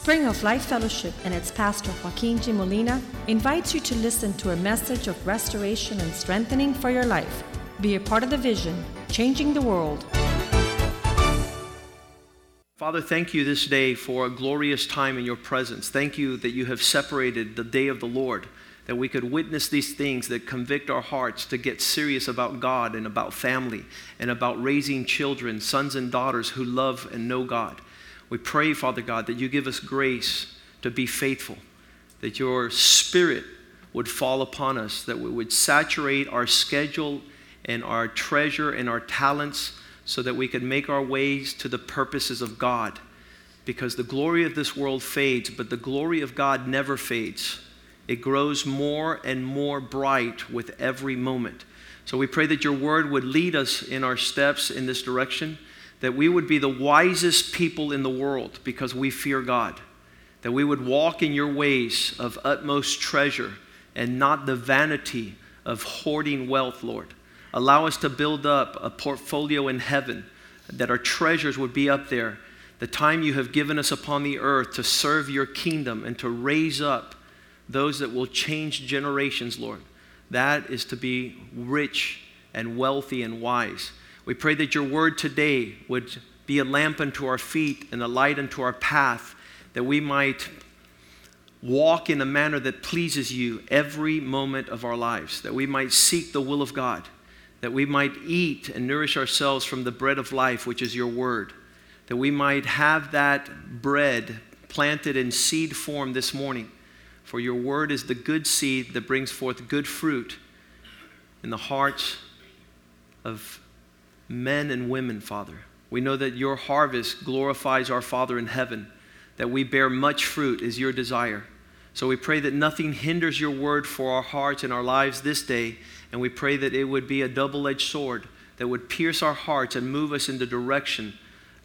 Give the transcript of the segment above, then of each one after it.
Spring of Life Fellowship and its pastor Joaquin G. Molina invites you to listen to a message of restoration and strengthening for your life. Be a part of the vision, changing the world. Father, thank you this day for a glorious time in your presence. Thank you that you have separated the day of the Lord, that we could witness these things that convict our hearts to get serious about God and about family and about raising children, sons and daughters who love and know God. We pray, Father God, that you give us grace to be faithful, that your spirit would fall upon us, that we would saturate our schedule and our treasure and our talents so that we could make our ways to the purposes of God. Because the glory of this world fades, but the glory of God never fades. It grows more and more bright with every moment. So we pray that your word would lead us in our steps in this direction that we would be the wisest people in the world because we fear God, that we would walk in your ways of utmost treasure and not the vanity of hoarding wealth, Lord. Allow us to build up a portfolio in heaven, that our treasures would be up there. The time you have given us upon the earth to serve your kingdom and to raise up those that will change generations, Lord. That is to be rich and wealthy and wise. We pray that your word today would be a lamp unto our feet and a light unto our path, that we might walk in a manner that pleases you every moment of our lives, that we might seek the will of God, that we might eat and nourish ourselves from the bread of life, which is your word, that we might have that bread planted in seed form this morning. For your word is the good seed that brings forth good fruit in the hearts of men and women, Father. We know that your harvest glorifies our Father in heaven, that we bear much fruit is your desire. So we pray that nothing hinders your word for our hearts and our lives this day, and we pray that it would be a double edged sword that would pierce our hearts and move us in the direction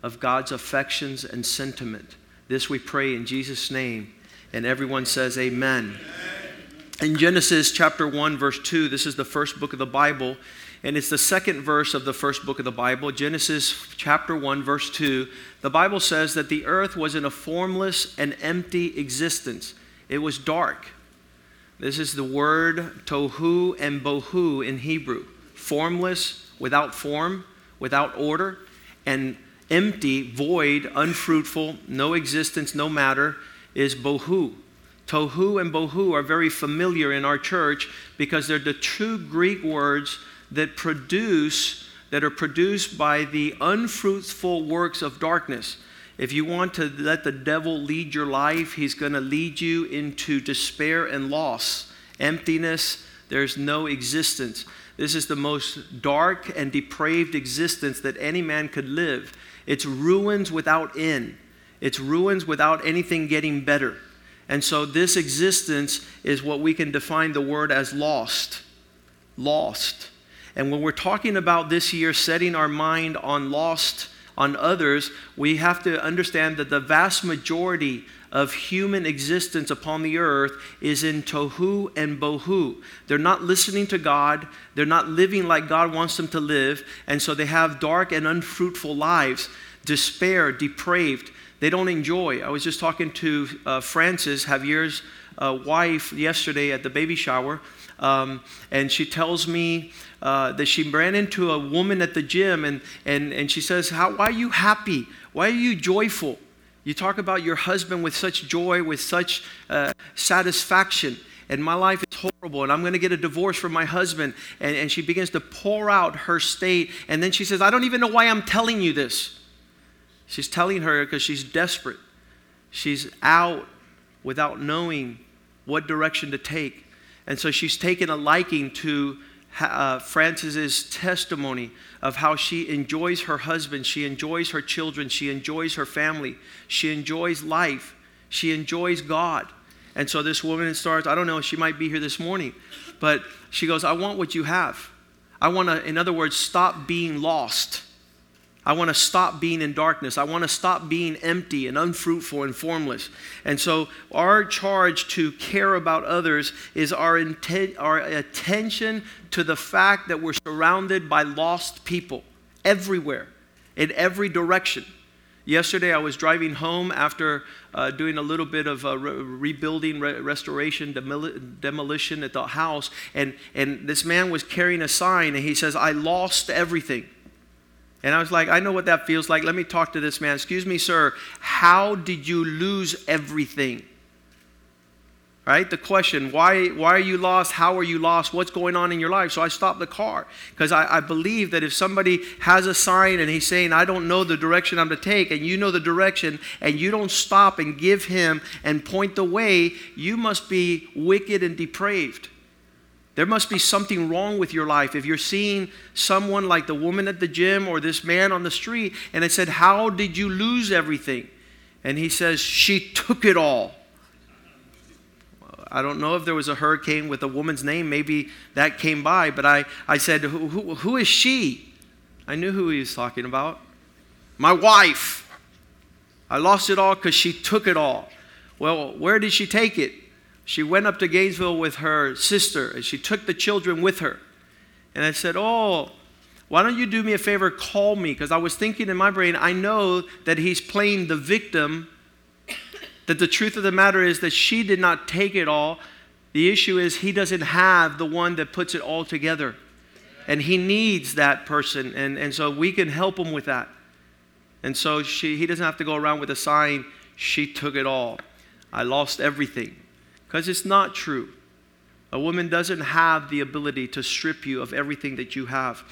of God's affections and sentiment. This we pray in Jesus' name. And everyone says, Amen. In Genesis chapter 1, verse 2, this is the first book of the Bible. And it's the second verse of the first book of the Bible, Genesis chapter 1, verse 2. The Bible says that the earth was in a formless and empty existence, it was dark. This is the word tohu and bohu in Hebrew formless, without form, without order, and empty, void, unfruitful, no existence, no matter is bohu. Tohu and bohu are very familiar in our church because they're the two Greek words that produce that are produced by the unfruitful works of darkness. If you want to let the devil lead your life, he's going to lead you into despair and loss, emptiness, there's no existence. This is the most dark and depraved existence that any man could live. It's ruins without end. It's ruins without anything getting better. And so this existence is what we can define the word as lost. Lost. And when we're talking about this year setting our mind on lost, on others, we have to understand that the vast majority of human existence upon the earth is in tohu and bohu. They're not listening to God, they're not living like God wants them to live, and so they have dark and unfruitful lives, despair, depraved. They don't enjoy. I was just talking to uh, Francis, Javier's uh, wife, yesterday at the baby shower, um, and she tells me uh, that she ran into a woman at the gym and, and, and she says, How, Why are you happy? Why are you joyful? You talk about your husband with such joy, with such uh, satisfaction. And my life is horrible, and I'm going to get a divorce from my husband. And, and she begins to pour out her state. And then she says, I don't even know why I'm telling you this. She's telling her because she's desperate. She's out without knowing what direction to take. And so she's taken a liking to uh, testimony of how she enjoys her husband, she enjoys her children, she enjoys her family, she enjoys life, she enjoys God. And so this woman starts, I don't know, she might be here this morning, but she goes, I want what you have. I want to, in other words, stop being lost. I want to stop being in darkness. I want to stop being empty and unfruitful and formless. And so, our charge to care about others is our, intent, our attention to the fact that we're surrounded by lost people everywhere, in every direction. Yesterday, I was driving home after uh, doing a little bit of uh, re- rebuilding, re- restoration, demol- demolition at the house, and, and this man was carrying a sign, and he says, I lost everything. And I was like, I know what that feels like. Let me talk to this man. Excuse me, sir, how did you lose everything? right? The question, why, why are you lost? How are you lost? What's going on in your life? So I stopped the car because I, I believe that if somebody has a sign and he's saying, I don't know the direction I'm to take, and you know the direction, and you don't stop and give him and point the way, you must be wicked and depraved. There must be something wrong with your life. If you're seeing someone like the woman at the gym or this man on the street, and it said, How did you lose everything? And he says, She took it all. I don't know if there was a hurricane with a woman's name. Maybe that came by, but I, I said, who, who, who is she? I knew who he was talking about. My wife. I lost it all because she took it all. Well, where did she take it? She went up to Gainesville with her sister and she took the children with her. And I said, Oh, why don't you do me a favor? Call me. Because I was thinking in my brain, I know that he's playing the victim that the truth of the matter is that she did not take it all. The issue is he doesn't have the one that puts it all together. And he needs that person. And, and so we can help him with that. And so she, he doesn't have to go around with a sign, she took it all. I lost everything. Because it's not true. A woman doesn't have the ability to strip you of everything that you have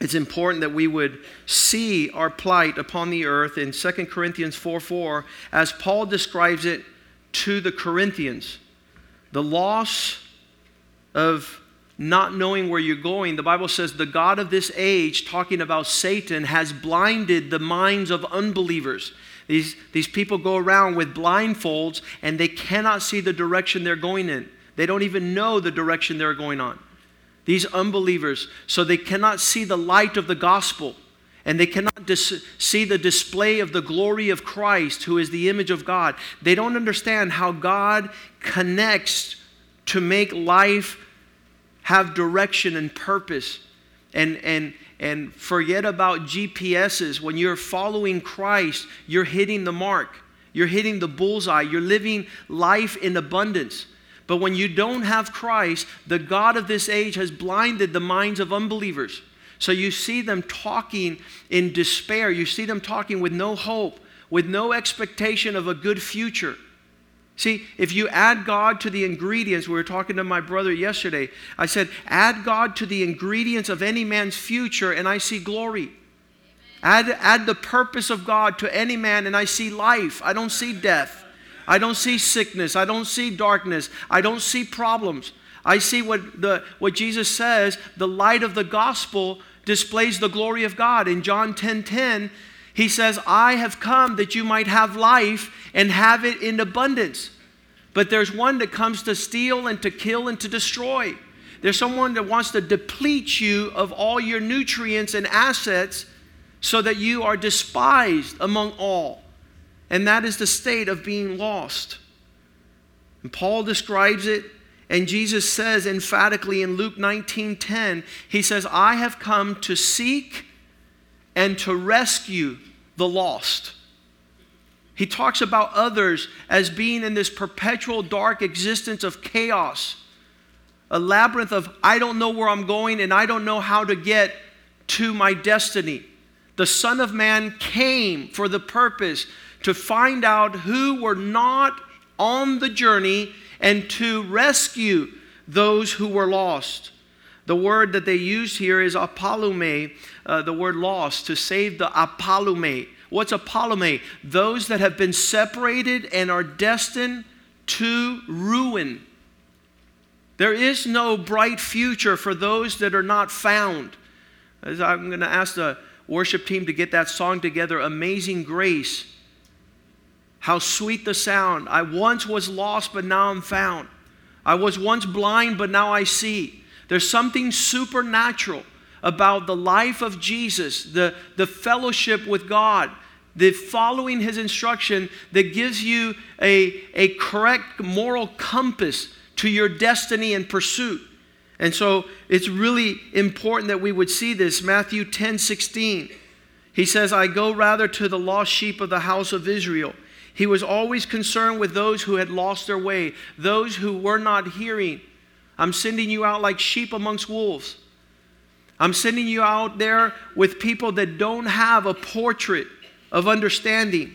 it's important that we would see our plight upon the earth in 2 Corinthians 4 4, as Paul describes it to the Corinthians. The loss of not knowing where you're going, the Bible says the God of this age, talking about Satan, has blinded the minds of unbelievers. These, these people go around with blindfolds and they cannot see the direction they're going in. They don't even know the direction they're going on these unbelievers, so they cannot see the light of the gospel and they cannot dis- see the display of the glory of Christ, who is the image of God. They don't understand how God connects to make life have direction and purpose. And, and, and forget about GPSs. When you're following Christ, you're hitting the mark, you're hitting the bullseye, you're living life in abundance. But when you don't have Christ, the God of this age has blinded the minds of unbelievers. So you see them talking in despair. You see them talking with no hope, with no expectation of a good future. See, if you add God to the ingredients, we were talking to my brother yesterday. I said, add God to the ingredients of any man's future, and I see glory. Add, add the purpose of God to any man, and I see life. I don't see death. I don't see sickness. I don't see darkness. I don't see problems. I see what, the, what Jesus says the light of the gospel displays the glory of God. In John 10 10, he says, I have come that you might have life and have it in abundance. But there's one that comes to steal and to kill and to destroy. There's someone that wants to deplete you of all your nutrients and assets so that you are despised among all. And that is the state of being lost. And Paul describes it, and Jesus says emphatically in Luke 19:10, he says, "I have come to seek and to rescue the lost." He talks about others as being in this perpetual dark existence of chaos, a labyrinth of I don't know where I'm going and I don't know how to get to my destiny. The Son of Man came for the purpose to find out who were not on the journey and to rescue those who were lost. The word that they use here is apollumi, uh, the word lost, to save the apollumi. What's apollumi? Those that have been separated and are destined to ruin. There is no bright future for those that are not found. As I'm going to ask the worship team to get that song together, Amazing Grace. How sweet the sound. I once was lost, but now I'm found. I was once blind, but now I see. There's something supernatural about the life of Jesus, the, the fellowship with God, the following his instruction that gives you a, a correct moral compass to your destiny and pursuit. And so it's really important that we would see this. Matthew 10 16. He says, I go rather to the lost sheep of the house of Israel. He was always concerned with those who had lost their way, those who were not hearing. I'm sending you out like sheep amongst wolves. I'm sending you out there with people that don't have a portrait of understanding.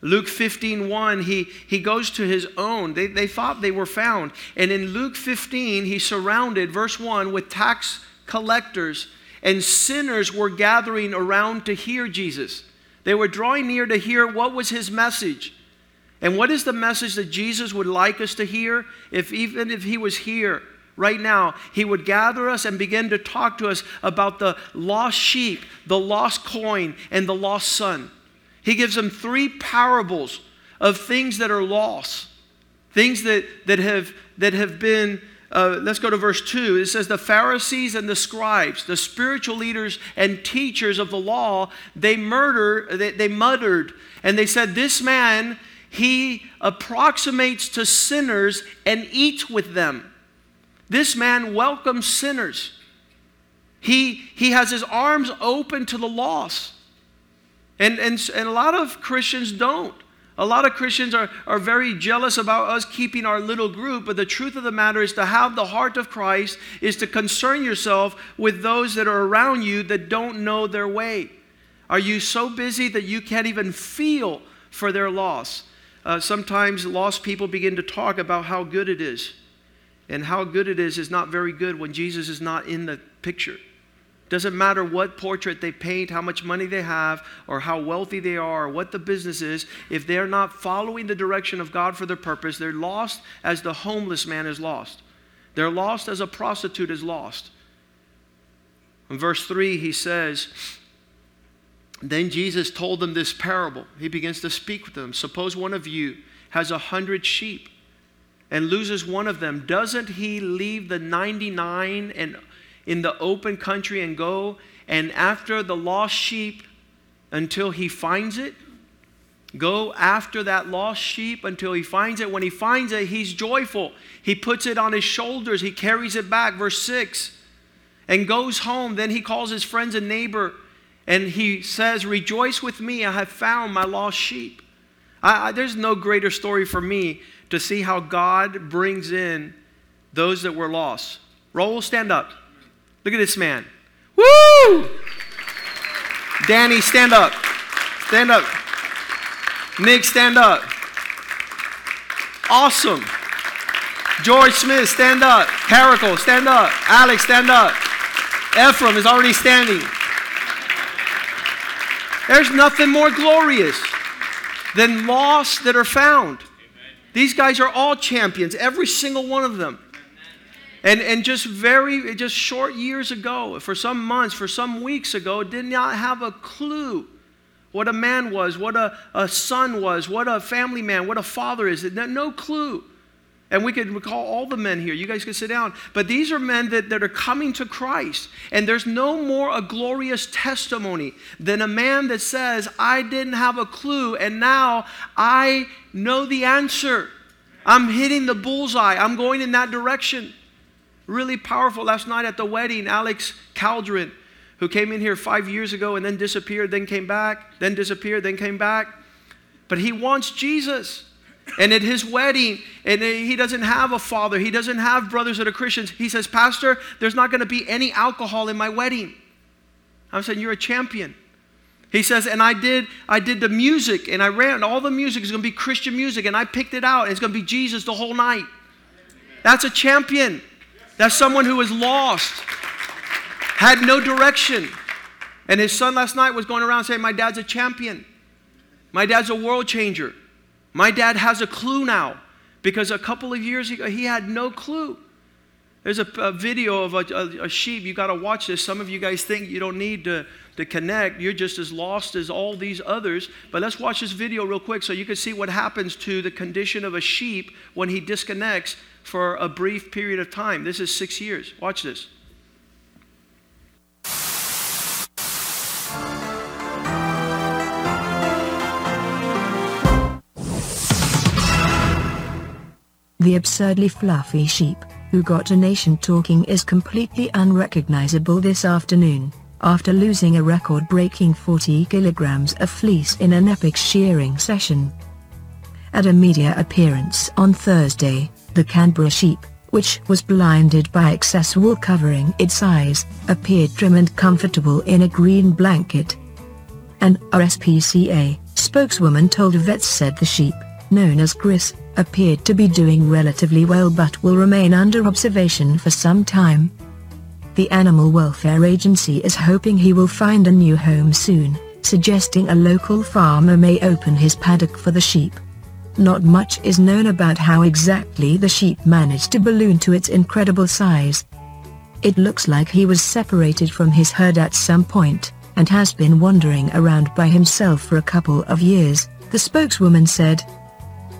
Luke 15, 1, he, he goes to his own. They, they thought they were found. And in Luke 15, he's surrounded, verse 1, with tax collectors and sinners were gathering around to hear Jesus. They were drawing near to hear what was his message. And what is the message that Jesus would like us to hear? If even if he was here right now, he would gather us and begin to talk to us about the lost sheep, the lost coin, and the lost son. He gives them three parables of things that are lost, things that, that, have, that have been uh, let's go to verse 2. It says, The Pharisees and the scribes, the spiritual leaders and teachers of the law, they murder, they, they muttered, and they said, This man, he approximates to sinners and eats with them. This man welcomes sinners. He, he has his arms open to the lost. And, and, and a lot of Christians don't. A lot of Christians are, are very jealous about us keeping our little group, but the truth of the matter is to have the heart of Christ is to concern yourself with those that are around you that don't know their way. Are you so busy that you can't even feel for their loss? Uh, sometimes lost people begin to talk about how good it is. And how good it is is not very good when Jesus is not in the picture. Doesn't matter what portrait they paint, how much money they have, or how wealthy they are, or what the business is. If they're not following the direction of God for their purpose, they're lost as the homeless man is lost. They're lost as a prostitute is lost. In verse 3, he says, Then Jesus told them this parable. He begins to speak with them. Suppose one of you has a hundred sheep and loses one of them. Doesn't he leave the 99 and in the open country and go and after the lost sheep until he finds it. Go after that lost sheep until he finds it. When he finds it, he's joyful. He puts it on his shoulders, he carries it back, verse 6, and goes home. Then he calls his friends and neighbor and he says, Rejoice with me, I have found my lost sheep. I, I, there's no greater story for me to see how God brings in those that were lost. Roll, stand up. Look at this man. Woo! Danny, stand up. Stand up. Nick, stand up. Awesome. George Smith, stand up. Caracal, stand up. Alex, stand up. Ephraim is already standing. There's nothing more glorious than lost that are found. These guys are all champions, every single one of them. And, and just very, just short years ago, for some months, for some weeks ago, did not have a clue what a man was, what a, a son was, what a family man, what a father is. No clue. And we could recall all the men here. You guys can sit down. But these are men that, that are coming to Christ. And there's no more a glorious testimony than a man that says, I didn't have a clue, and now I know the answer. I'm hitting the bullseye. I'm going in that direction. Really powerful. Last night at the wedding, Alex Caldron, who came in here five years ago and then disappeared, then came back, then disappeared, then came back. But he wants Jesus. And at his wedding, and he doesn't have a father, he doesn't have brothers that are Christians. He says, Pastor, there's not going to be any alcohol in my wedding. I'm saying, You're a champion. He says, and I did, I did the music, and I ran, all the music is going to be Christian music, and I picked it out, it's going to be Jesus the whole night. That's a champion. That's someone who was lost, had no direction. And his son last night was going around saying, My dad's a champion. My dad's a world changer. My dad has a clue now. Because a couple of years ago, he had no clue. There's a, a video of a, a, a sheep. You got to watch this. Some of you guys think you don't need to, to connect. You're just as lost as all these others. But let's watch this video real quick so you can see what happens to the condition of a sheep when he disconnects for a brief period of time. This is six years. Watch this. The absurdly fluffy sheep, who got a nation talking is completely unrecognizable this afternoon. after losing a record-breaking 40 kilograms of fleece in an epic shearing session. At a media appearance on Thursday, the Canberra sheep, which was blinded by excess wool covering its eyes, appeared trim and comfortable in a green blanket. An RSPCA spokeswoman told vets said the sheep, known as Chris, appeared to be doing relatively well but will remain under observation for some time. The Animal Welfare Agency is hoping he will find a new home soon, suggesting a local farmer may open his paddock for the sheep. Not much is known about how exactly the sheep managed to balloon to its incredible size. It looks like he was separated from his herd at some point, and has been wandering around by himself for a couple of years, the spokeswoman said.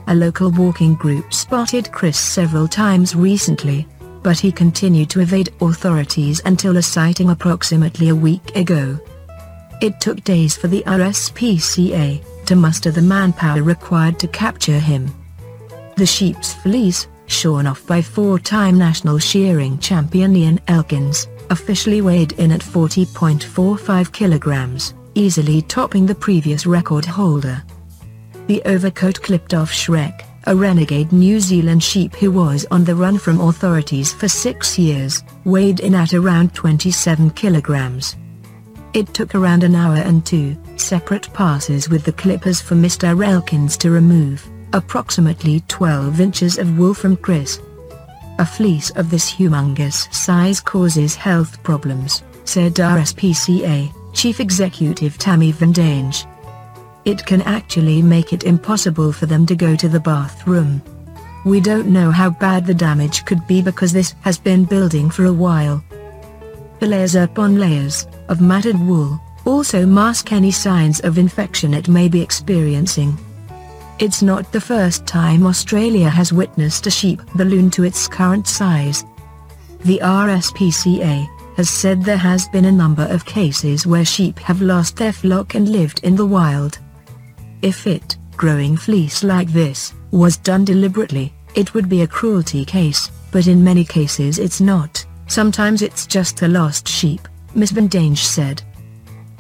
A local walking group spotted Chris several times recently, but he continued to evade authorities until a sighting approximately a week ago. It took days for the RSPCA to muster the manpower required to capture him. The sheep's fleece, shorn off by four-time national shearing champion Ian Elkins, officially weighed in at 40.45 kilograms, easily topping the previous record holder. The overcoat clipped off Shrek, a renegade New Zealand sheep who was on the run from authorities for six years, weighed in at around 27 kilograms. It took around an hour and two separate passes with the clippers for Mr. Elkins to remove approximately 12 inches of wool from Chris. A fleece of this humongous size causes health problems, said RSPCA Chief Executive Tammy Ven Dange it can actually make it impossible for them to go to the bathroom. We don't know how bad the damage could be because this has been building for a while. The layers upon layers of matted wool also mask any signs of infection it may be experiencing. It's not the first time Australia has witnessed a sheep balloon to its current size. The RSPCA has said there has been a number of cases where sheep have lost their flock and lived in the wild. If it, growing fleece like this, was done deliberately, it would be a cruelty case, but in many cases it's not. Sometimes it's just a lost sheep, Ms. Ven Dange said.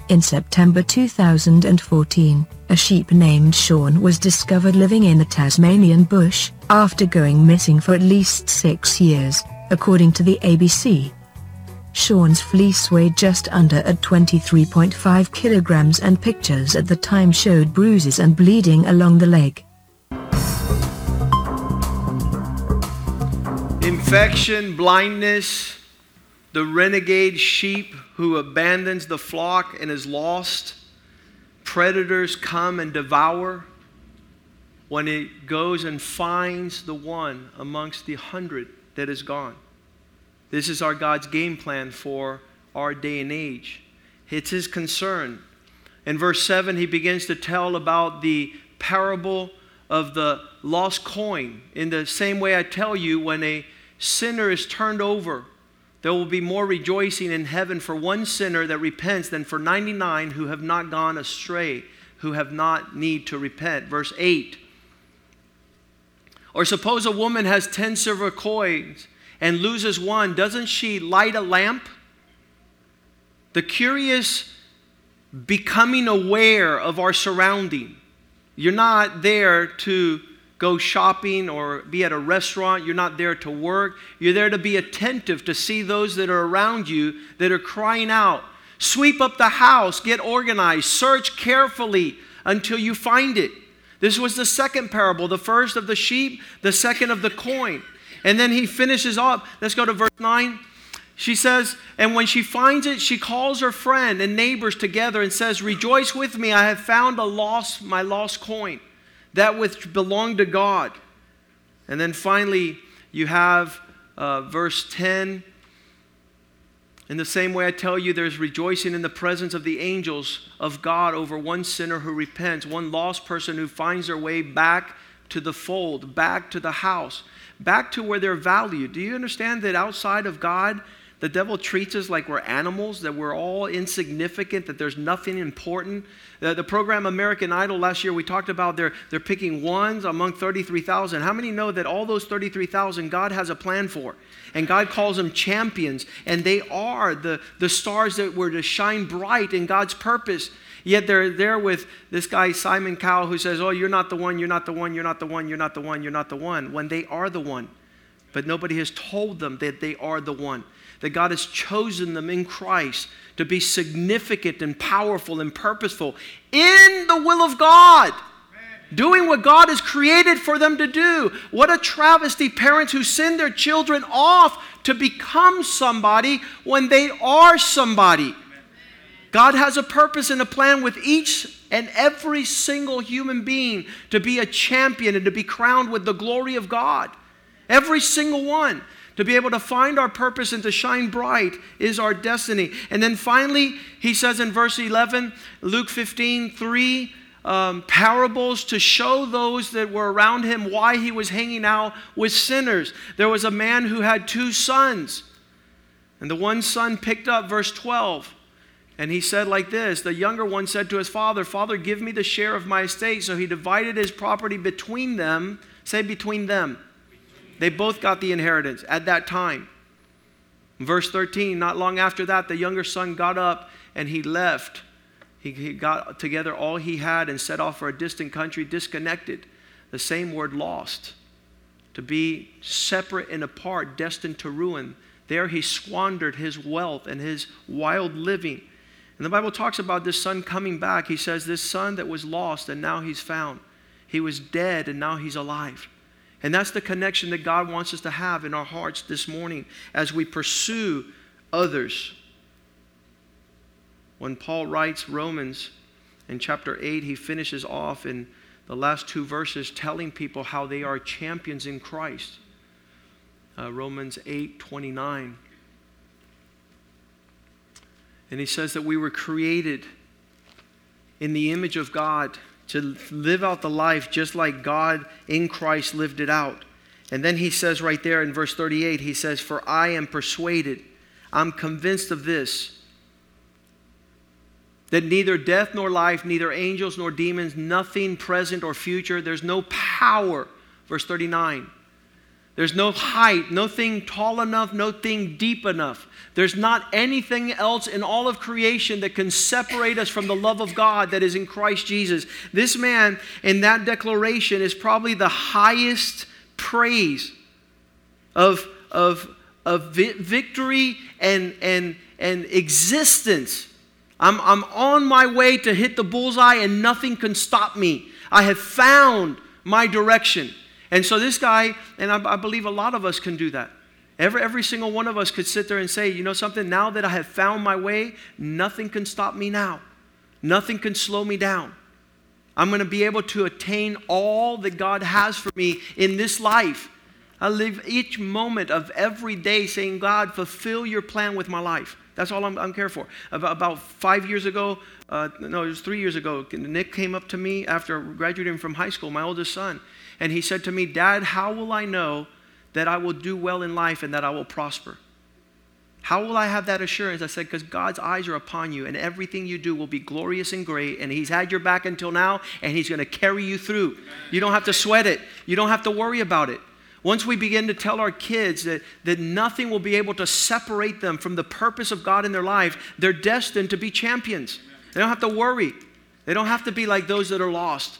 In September 2014, a sheep named Sean was discovered living in the Tasmanian bush, after going missing for at least six years, according to the ABC. Sean's fleece weighed just under at 23.5 kilograms and pictures at the time showed bruises and bleeding along the leg. Infection, blindness, the renegade sheep who abandons the flock and is lost. Predators come and devour when it goes and finds the one amongst the hundred that is gone. This is our God's game plan for our day and age. It's his concern. In verse 7, he begins to tell about the parable of the lost coin. In the same way I tell you, when a sinner is turned over, there will be more rejoicing in heaven for one sinner that repents than for 99 who have not gone astray, who have not need to repent. Verse 8. Or suppose a woman has 10 silver coins and loses one, doesn't she light a lamp? The curious becoming aware of our surrounding. You're not there to go shopping or be at a restaurant. You're not there to work. You're there to be attentive to see those that are around you that are crying out. Sweep up the house, get organized, search carefully until you find it. This was the second parable, the first of the sheep, the second of the coin. And then he finishes up. Let's go to verse 9. She says, And when she finds it, she calls her friend and neighbors together and says, Rejoice with me, I have found a lost, my lost coin, that which belonged to God. And then finally, you have uh, verse 10. In the same way, I tell you, there's rejoicing in the presence of the angels of God over one sinner who repents, one lost person who finds their way back to the fold, back to the house back to where they're valued. Do you understand that outside of God, The devil treats us like we're animals, that we're all insignificant, that there's nothing important. The, the program American Idol last year, we talked about they're, they're picking ones among 33,000. How many know that all those 33,000 God has a plan for? And God calls them champions, and they are the, the stars that were to shine bright in God's purpose. Yet they're there with this guy, Simon Cowell, who says, Oh, you're not the one, you're not the one, you're not the one, you're not the one, you're not the one, when they are the one. But nobody has told them that they are the one that God has chosen them in Christ to be significant and powerful and purposeful in the will of God. Doing what God has created for them to do. What a travesty, parents who send their children off to become somebody when they are somebody. God has a purpose and a plan with each and every single human being to be a champion and to be crowned with the glory of God. Every single one to be able to find our purpose and to shine bright is our destiny. And then finally, he says in verse 11, Luke 15, 3, um, parables to show those that were around him why he was hanging out with sinners. There was a man who had two sons, and the one son picked up verse 12. And he said like this The younger one said to his father, Father, give me the share of my estate. So he divided his property between them. Say, between them. They both got the inheritance at that time. Verse 13, not long after that, the younger son got up and he left. He, he got together all he had and set off for a distant country, disconnected. The same word lost. To be separate and apart, destined to ruin. There he squandered his wealth and his wild living. And the Bible talks about this son coming back. He says, This son that was lost and now he's found. He was dead and now he's alive. And that's the connection that God wants us to have in our hearts this morning as we pursue others. When Paul writes Romans in chapter 8, he finishes off in the last two verses telling people how they are champions in Christ. Uh, Romans 8 29. And he says that we were created in the image of God to live out the life just like God in Christ lived it out. And then he says right there in verse 38, he says, For I am persuaded, I'm convinced of this, that neither death nor life, neither angels nor demons, nothing present or future, there's no power. Verse 39 there's no height, nothing tall enough, no thing deep enough. There's not anything else in all of creation that can separate us from the love of God that is in Christ Jesus. This man in that declaration is probably the highest praise of, of, of victory and, and, and existence. I'm, I'm on my way to hit the bullseye and nothing can stop me. I have found my direction. And so this guy, and I, I, believe a lot of us can do that. Every, every single one of us could sit there and say, you know something, now that I have found my way, nothing can stop me now. Nothing can slow me down. I'm going to be able to attain all that God has for me in this life. I live each moment of every day saying, God, fulfill your plan with my life. That's all I'm, I'm care for. About, five years ago, uh, no, it was three years ago, Nick came up to me after graduating from high school, my oldest son, and he said to me, Dad, how will I know that I will do well in life and that I will prosper? How will I have that assurance? I said, because God's eyes are upon you and everything you do will be glorious and great. And He's had your back until now and He's going to carry you through. You don't have to sweat it, you don't have to worry about it. Once we begin to tell our kids that, that nothing will be able to separate them from the purpose of God in their life, they're destined to be champions. They don't have to worry. They don't have to be like those that are lost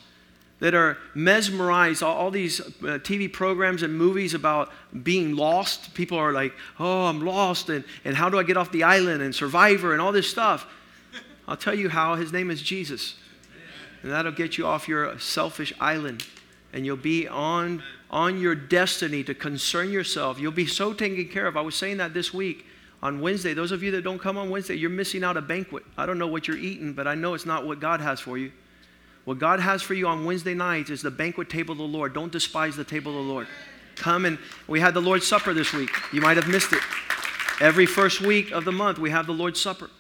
that are mesmerized. All, all these uh, TV programs and movies about being lost. People are like, oh, I'm lost, and, and how do I get off the island, and Survivor, and all this stuff. I'll tell you how. His name is Jesus. And that'll get you off your selfish island. And you'll be on, on your destiny to concern yourself. You'll be so taken care of. I was saying that this week on Wednesday. Those of you that don't come on Wednesday, you're missing out a banquet. I don't know what you're eating, but I know it's not what God has for you. What God has for you on Wednesday nights is the banquet table of the Lord. Don't despise the table of the Lord. Come and we had the Lord's Supper this week. You might have missed it. Every first week of the month, we have the Lord's Supper.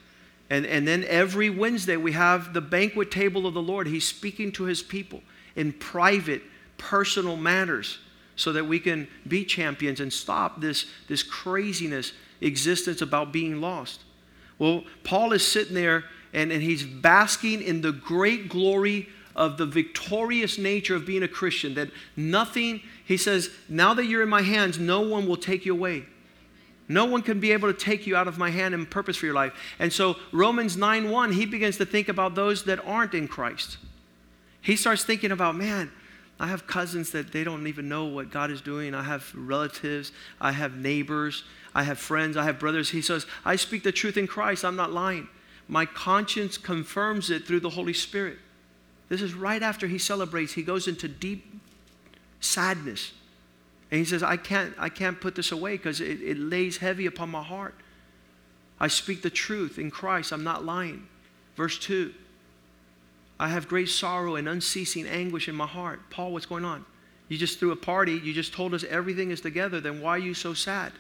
And, and then every Wednesday, we have the banquet table of the Lord. He's speaking to his people in private, personal matters so that we can be champions and stop this, this craziness existence about being lost. Well, Paul is sitting there and, and he's basking in the great glory of the victorious nature of being a Christian. That nothing, he says, now that you're in my hands, no one will take you away. No one can be able to take you out of my hand and purpose for your life. And so Romans 9 1, he begins to think about those that aren't in Christ. He starts thinking about, man, I have cousins that they don't even know what God is doing. I have relatives, I have neighbors, I have friends, I have brothers. He says, I speak the truth in Christ, I'm not lying. My conscience confirms it through the Holy Spirit. This is right after he celebrates. He goes into deep sadness. And he says, I can't, I can't put this away because it, it lays heavy upon my heart. I speak the truth in Christ. I'm not lying. Verse 2 I have great sorrow and unceasing anguish in my heart. Paul, what's going on? You just threw a party. You just told us everything is together. Then why are you so sad?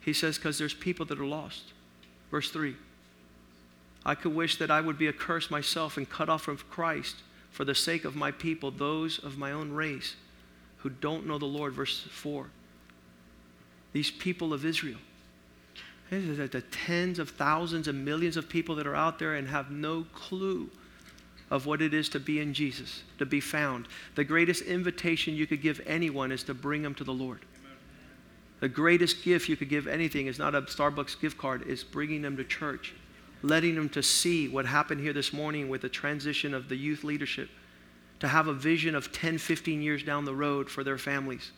He says, because there's people that are lost. Verse 3 I could wish that I would be accursed myself and cut off from Christ for the sake of my people, those of my own race who don't know the Lord. Verse 4. These people of Israel. The tens of thousands and millions of people that are out there and have no clue of what it is to be in Jesus, to be found. The greatest invitation you could give anyone is to bring them to the Lord. The greatest gift you could give anything is not a Starbucks gift card, it's bringing them to church, letting them to see what happened here this morning with the transition of the youth leadership to have a vision of 10, 15 years down the road for their families.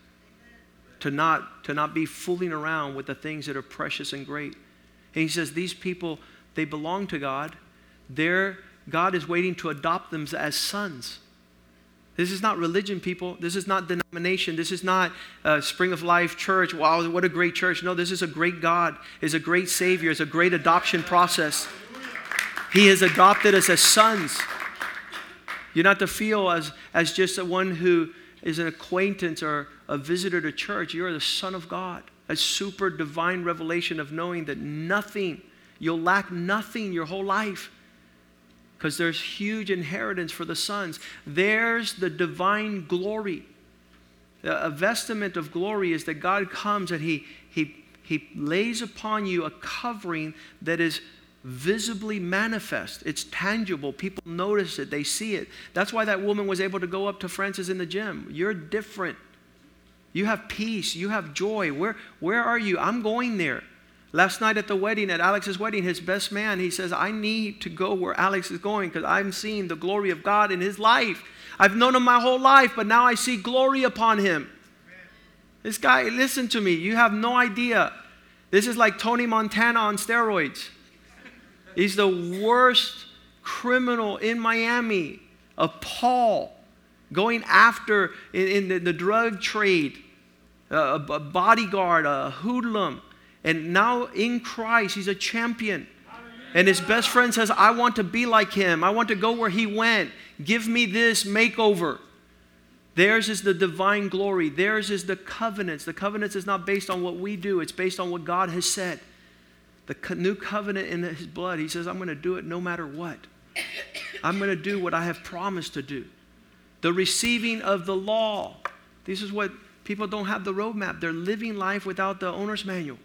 To not, to not be fooling around with the things that are precious and great. And he says, These people, they belong to God. They're, God is waiting to adopt them as sons. This is not religion, people. This is not denomination. This is not uh, Spring of Life Church. Wow, what a great church. No, this is a great God. Is a great Savior. is a great adoption process. He has adopted us as sons. You're not to feel as, as just one who is an acquaintance or a visitor to church. You're the Son of God. A super divine revelation of knowing that nothing, you'll lack nothing your whole life because there's huge inheritance for the sons. There's the divine glory. A vestment of glory is that God comes and He, he, he lays upon you a covering that is visibly manifest. It's tangible. People notice it, they see it. That's why that woman was able to go up to Francis in the gym. You're different. You have peace, you have joy. Where, where are you? I'm going there. Last night at the wedding, at Alex's wedding, his best man, he says, I need to go where Alex is going because I'm seeing the glory of God in his life. I've known him my whole life, but now I see glory upon him. This guy, listen to me, you have no idea. This is like Tony Montana on steroids. He's the worst criminal in Miami of Paul going after in, in the, the, drug trade, a, a bodyguard, a hoodlum. And now in Christ, he's a champion. And his best friend says, I want to be like him. I want to go where he went. Give me this makeover. Theirs is the divine glory. Theirs is the covenants. The covenants is not based on what we do, it's based on what God has said the new covenant in his blood, he says, I'm going to do it no matter what. I'm going to do what I have promised to do. The receiving of the law. This is what people don't have the roadmap. They're living life without the owner's manual.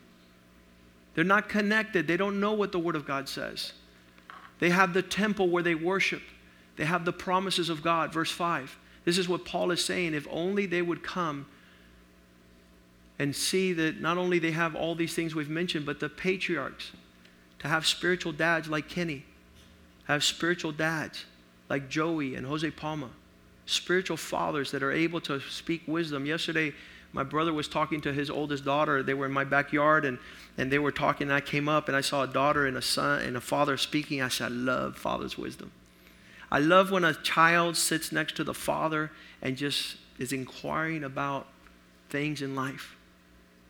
They're not connected. They don't know what the Word of God says. They have the temple where they worship, they have the promises of God. Verse 5. This is what Paul is saying. If only they would come and see that not only they have all these things we've mentioned, but the patriarchs, to have spiritual dads like Kenny, have spiritual dads like Joey and Jose Palma, spiritual fathers that are able to speak wisdom. Yesterday, my brother was talking to his oldest daughter. They were in my backyard and, and they were talking. And I came up and I saw a daughter and a son and a father speaking. I said, I love father's wisdom. I love when a child sits next to the father and just is inquiring about things in life.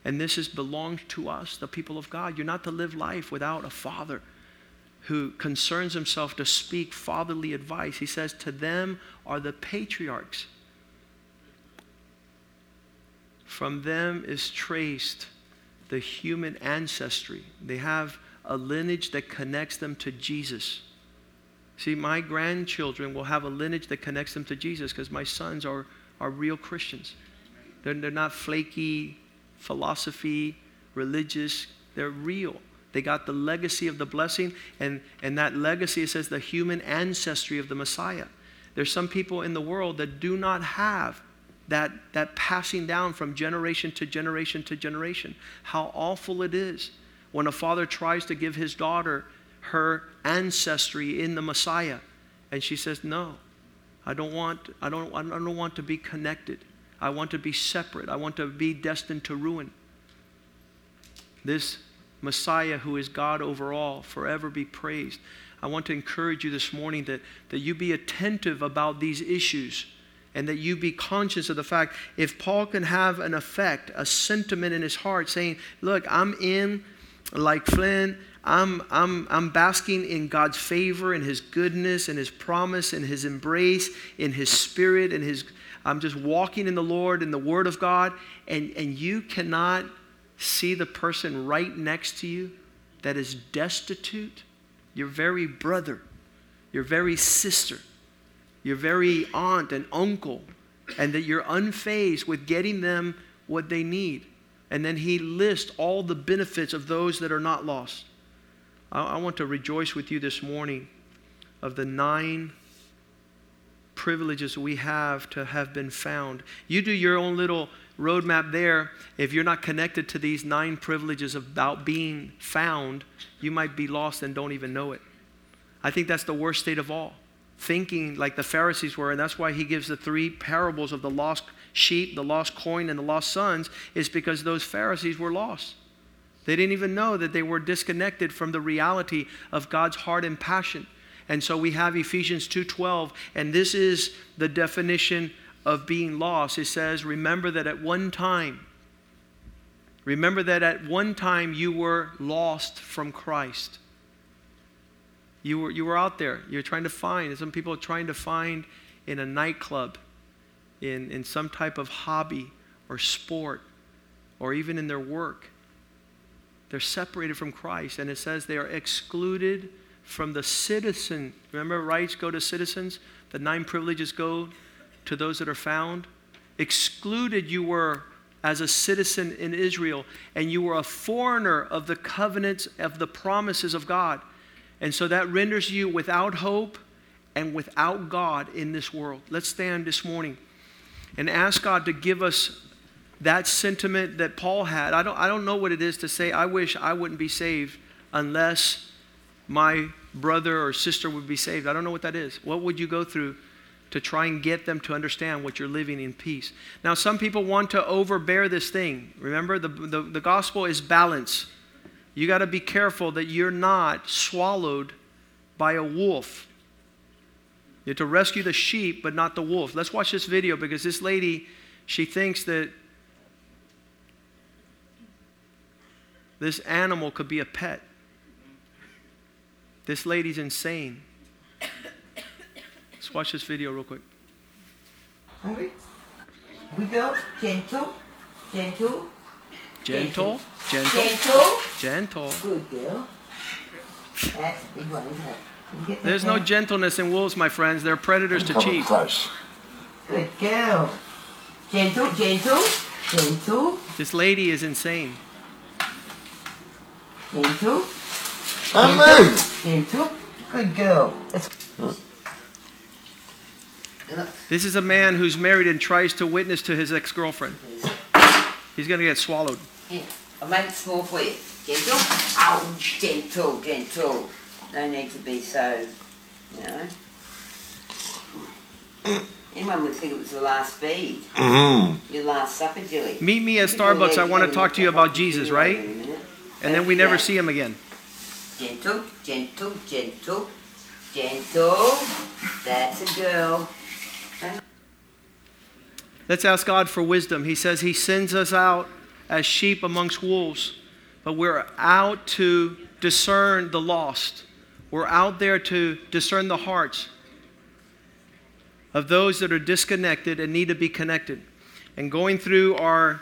And this is belongs to us, the people of God. You're not to live life without a father who concerns himself to speak fatherly advice. He says, To them are the patriarchs. From them is traced the human ancestry. They have a lineage that connects them to Jesus. See, my grandchildren will have a lineage that connects them to Jesus because my sons are, are real Christians. They're, they're not flaky philosophy, religious They're real. They got the legacy of the blessing, and, and that legacy, says, the human ancestry of the Messiah. There's some people in the world that do not have that, that passing down from generation to generation to generation. How awful it is when a father tries to give his daughter her ancestry in the Messiah, and she says, No, I don't want, I don't, I don't want to be connected. I want to be separate. I want to be destined to ruin. This Messiah, who is God over all, forever be praised. I want to encourage you this morning that, that you be attentive about these issues and that you be conscious of the fact if Paul can have an effect, a sentiment in his heart saying, Look, I'm in like Flynn. I'm, I'm, I'm basking in God's favor and His goodness and His promise and His embrace, in His spirit and His. I'm just walking in the Lord and the Word of God, and, and you cannot see the person right next to you that is destitute, your very brother, your very sister, your very aunt and uncle, and that you're unfazed with getting them what they need. And then he lists all the benefits of those that are not lost. I, I want to rejoice with you this morning of the nine privileges we have to have been found. You do your own little roadmap there. If you're not connected to these nine privileges about being found, you might be lost and don't even know it. I think that's the worst state of all. Thinking like the Pharisees were, and that's why he gives the three parables of the lost sheep, the lost coin, and the lost sons, is because those Pharisees were lost. They didn't even know that they were disconnected from the reality of God's heart and passion. And so we have Ephesians 2:12 and this is the definition of being lost. It says, "Remember that at one time remember that at one time you were lost from Christ." You were, you were out there. You're trying to find. Some people are trying to find in a nightclub, in, in some type of hobby or sport, or even in their work. They're separated from Christ, and it says they are excluded from the citizen. Remember, rights go to citizens, the nine privileges go to those that are found. Excluded you were as a citizen in Israel, and you were a foreigner of the covenants of the promises of God. And so that renders you without hope and without God in this world. Let's stand this morning and ask God to give us that sentiment that Paul had. I don't, I don't know what it is to say, I wish I wouldn't be saved unless my brother or sister would be saved. I don't know what that is. What would you go through to try and get them to understand what you're living in peace? Now, some people want to overbear this thing. Remember, the, the, the gospel is balance. You got to be careful that you're not swallowed by a wolf. You have to rescue the sheep, but not the wolf. Let's watch this video because this lady, she thinks that this animal could be a pet. This lady's insane. Let's watch this video real quick. We go. Gentle. Gentle. Gentle, gentle, Gentle. gentle. Good girl. That's a big one, isn't it? You get that There's no gentleness in wolves, my friends. They're predators to Come cheat. close. Good girl. Gentle, gentle, gentle, This lady is insane. gentle, And move. gentle. Good girl. This is a man who's married and tries to witness to his ex girlfriend. He's going to get swallowed. Here, I'll make it small for you. Gentle. Ouch. Gentle, gentle. No need to be so, you know. Anyone would think it was the last feed. Mm. Your last supper, Julie. Meet me at Starbucks. I want to talk to you about Jesus, right? And then we never see him again. Gentle, gentle, gentle, gentle. That's a girl. Let's ask God for wisdom. He says He sends us out as sheep amongst wolves, but we're out to discern the lost. We're out there to discern the hearts of those that are disconnected and need to be connected. And going through our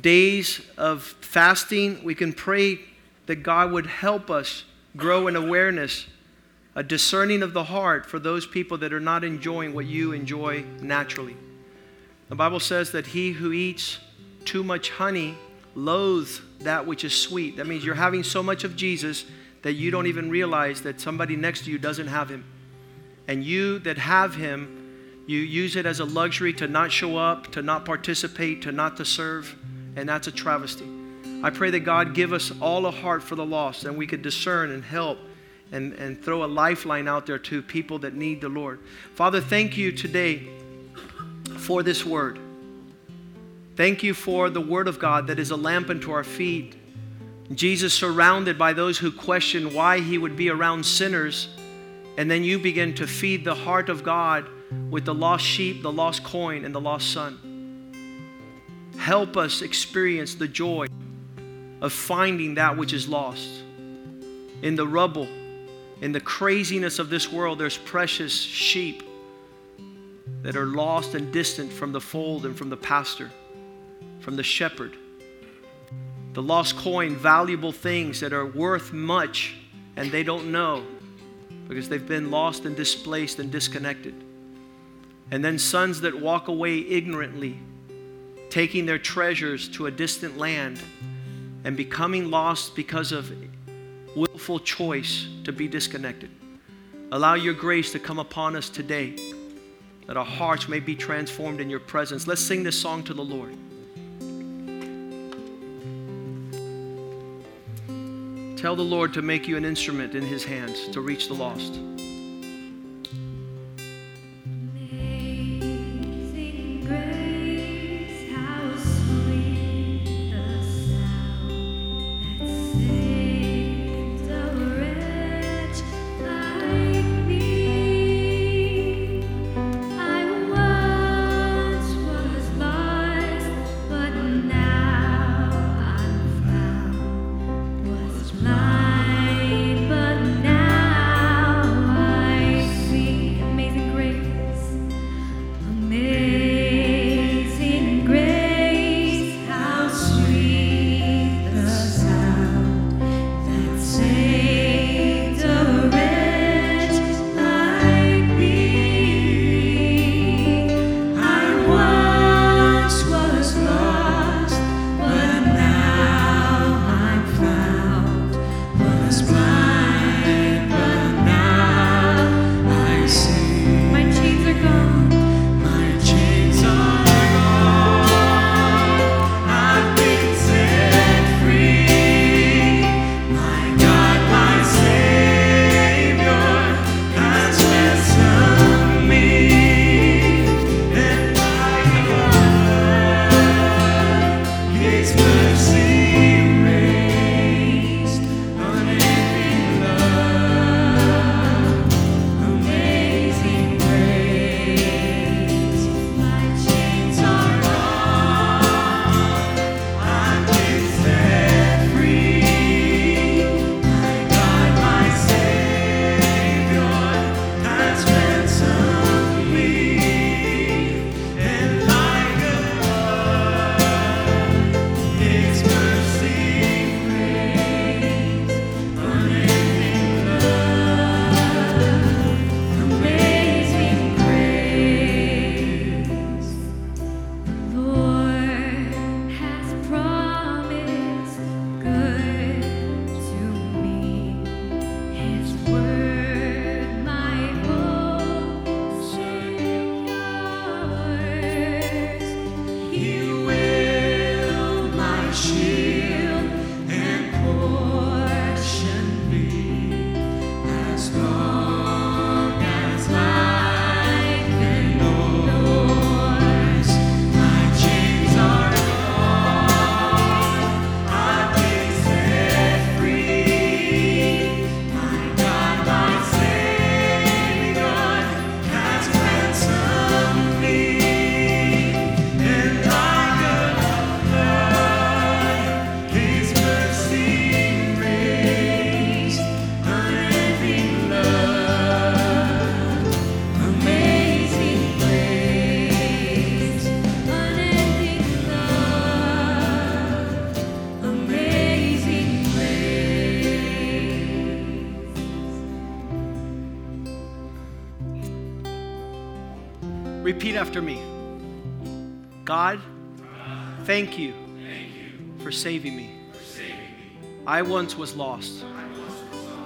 days of fasting, we can pray that God would help us grow in awareness, a discerning of the heart for those people that are not enjoying what you enjoy naturally. The Bible says that he who eats too much honey loathes that which is sweet. That means you're having so much of Jesus that you don't even realize that somebody next to you doesn't have him. And you that have him, you use it as a luxury to not show up, to not participate, to not to serve, and that's a travesty. I pray that God give us all a heart for the lost and we could discern and help and, and throw a lifeline out there to people that need the Lord. Father, thank you today for this word. Thank you for the word of God that is a lamp unto our feet. Jesus surrounded by those who question why he would be around sinners. And then you begin to feed the heart of God with the lost sheep, the lost coin, and the lost son. Help us experience the joy of finding that which is lost. In the rubble, in the craziness of this world, there's precious sheep that are lost and distant from the fold and from the pastor, from the shepherd. The lost coin, valuable things that are worth much and they don't know because they've been lost and displaced and disconnected. And then sons that walk away ignorantly, taking their treasures to a distant land and becoming lost because of willful choice to be disconnected. Allow your grace to come upon us today, that our hearts may be transformed in your presence. Let's sing this song to the Lord. Tell the Lord to make you an instrument in his hands to reach the lost. Repeat after me. God, thank you for saving me. I once was lost.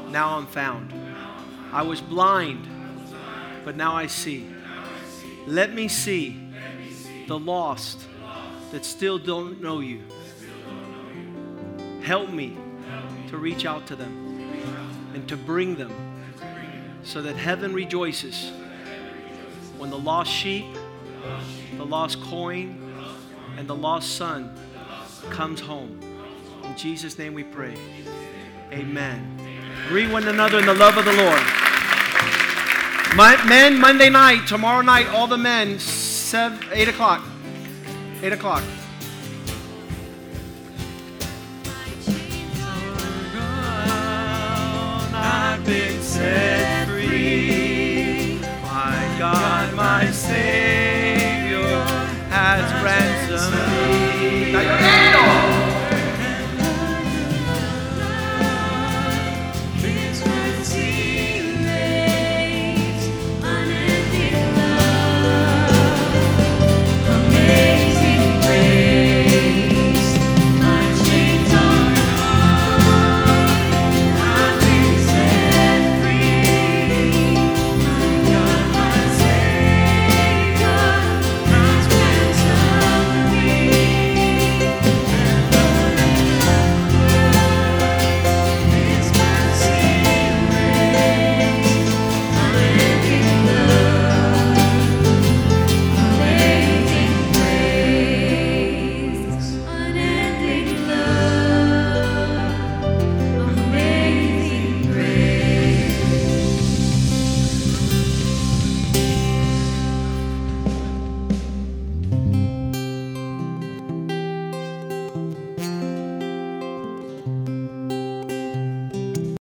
Now I'm found. I was blind, but now I see. Let me see the lost that still don't know you. Help me to reach out to them and to bring them so that heaven rejoices when the lost sheep, the lost coin, and the lost son comes home. In Jesus' name we pray. Amen. Greet one another in the love of the Lord. My, men, Monday night, tomorrow night, all the men, seven, 8 o'clock. 8 o'clock.